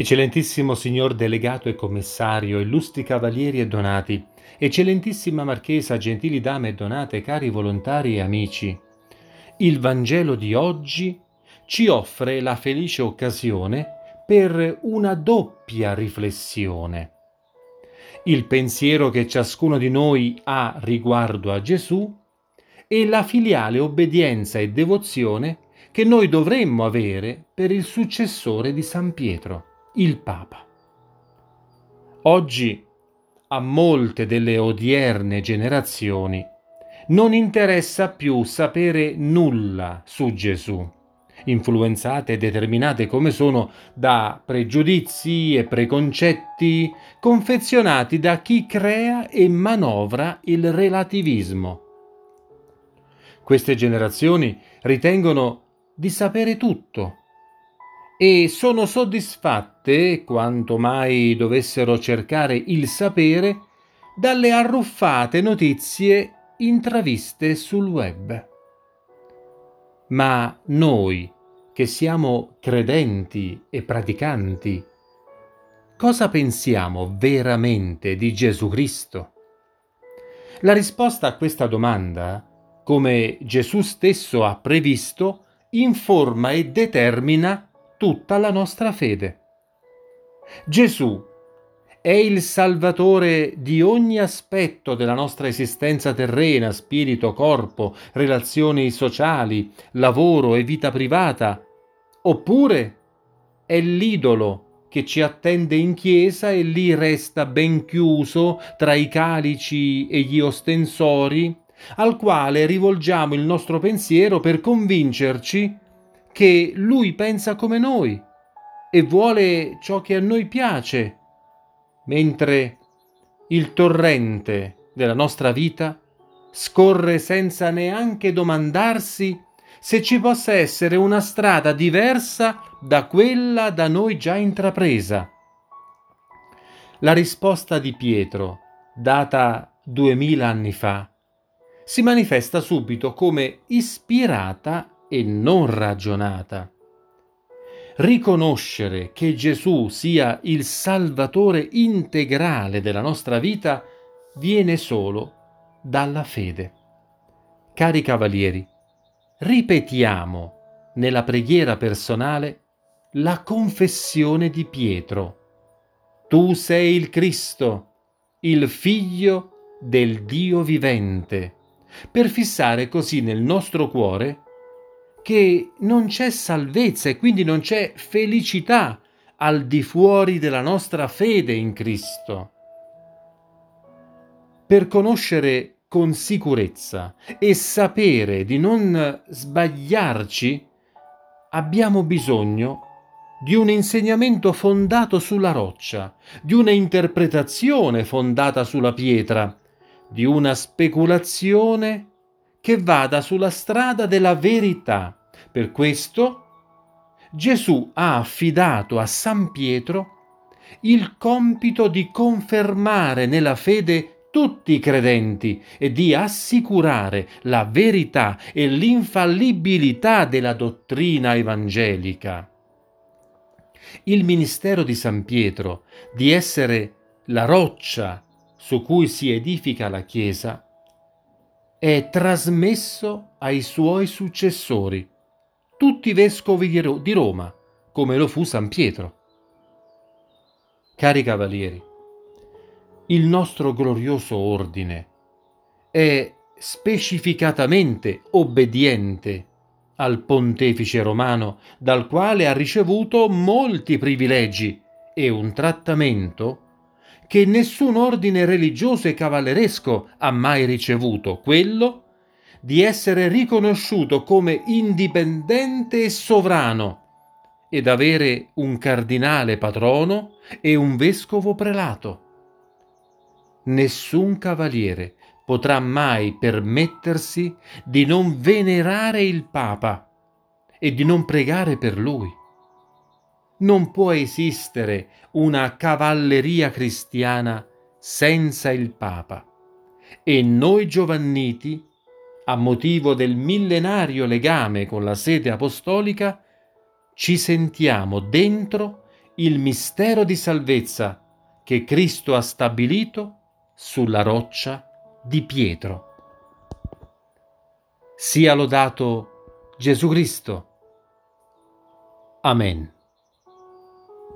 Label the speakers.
Speaker 1: Eccellentissimo signor delegato e commissario, illustri cavalieri e donati, eccellentissima marchesa, gentili dame e donate, cari volontari e amici, il Vangelo di oggi ci offre la felice occasione per una doppia riflessione. Il pensiero che ciascuno di noi ha riguardo a Gesù e la filiale obbedienza e devozione che noi dovremmo avere per il successore di San Pietro il Papa. Oggi a molte delle odierne generazioni non interessa più sapere nulla su Gesù, influenzate e determinate come sono da pregiudizi e preconcetti confezionati da chi crea e manovra il relativismo. Queste generazioni ritengono di sapere tutto e sono soddisfatte, quanto mai dovessero cercare il sapere, dalle arruffate notizie intraviste sul web. Ma noi, che siamo credenti e praticanti, cosa pensiamo veramente di Gesù Cristo? La risposta a questa domanda, come Gesù stesso ha previsto, informa e determina tutta la nostra fede. Gesù è il Salvatore di ogni aspetto della nostra esistenza terrena, spirito, corpo, relazioni sociali, lavoro e vita privata, oppure è l'idolo che ci attende in chiesa e lì resta ben chiuso tra i calici e gli ostensori, al quale rivolgiamo il nostro pensiero per convincerci che lui pensa come noi e vuole ciò che a noi piace, mentre il torrente della nostra vita scorre senza neanche domandarsi se ci possa essere una strada diversa da quella da noi già intrapresa. La risposta di Pietro, data duemila anni fa, si manifesta subito come ispirata e non ragionata. Riconoscere che Gesù sia il Salvatore integrale della nostra vita viene solo dalla fede. Cari cavalieri, ripetiamo nella preghiera personale la confessione di Pietro. Tu sei il Cristo, il Figlio del Dio vivente, per fissare così nel nostro cuore che non c'è salvezza e quindi non c'è felicità al di fuori della nostra fede in Cristo. Per conoscere con sicurezza e sapere di non sbagliarci, abbiamo bisogno di un insegnamento fondato sulla roccia, di una interpretazione fondata sulla pietra, di una speculazione che vada sulla strada della verità. Per questo Gesù ha affidato a San Pietro il compito di confermare nella fede tutti i credenti e di assicurare la verità e l'infallibilità della dottrina evangelica. Il ministero di San Pietro di essere la roccia su cui si edifica la Chiesa è trasmesso ai suoi successori, tutti i vescovi di Roma, come lo fu San Pietro. Cari cavalieri, il nostro glorioso ordine è specificatamente obbediente al pontefice romano, dal quale ha ricevuto molti privilegi e un trattamento che nessun ordine religioso e cavalleresco ha mai ricevuto, quello di essere riconosciuto come indipendente e sovrano ed avere un cardinale patrono e un vescovo prelato. Nessun cavaliere potrà mai permettersi di non venerare il Papa e di non pregare per lui non può esistere una cavalleria cristiana senza il Papa. E noi giovanniti, a motivo del millenario legame con la sede apostolica, ci sentiamo dentro il mistero di salvezza che Cristo ha stabilito sulla roccia di Pietro. Sia lodato Gesù Cristo. Amen.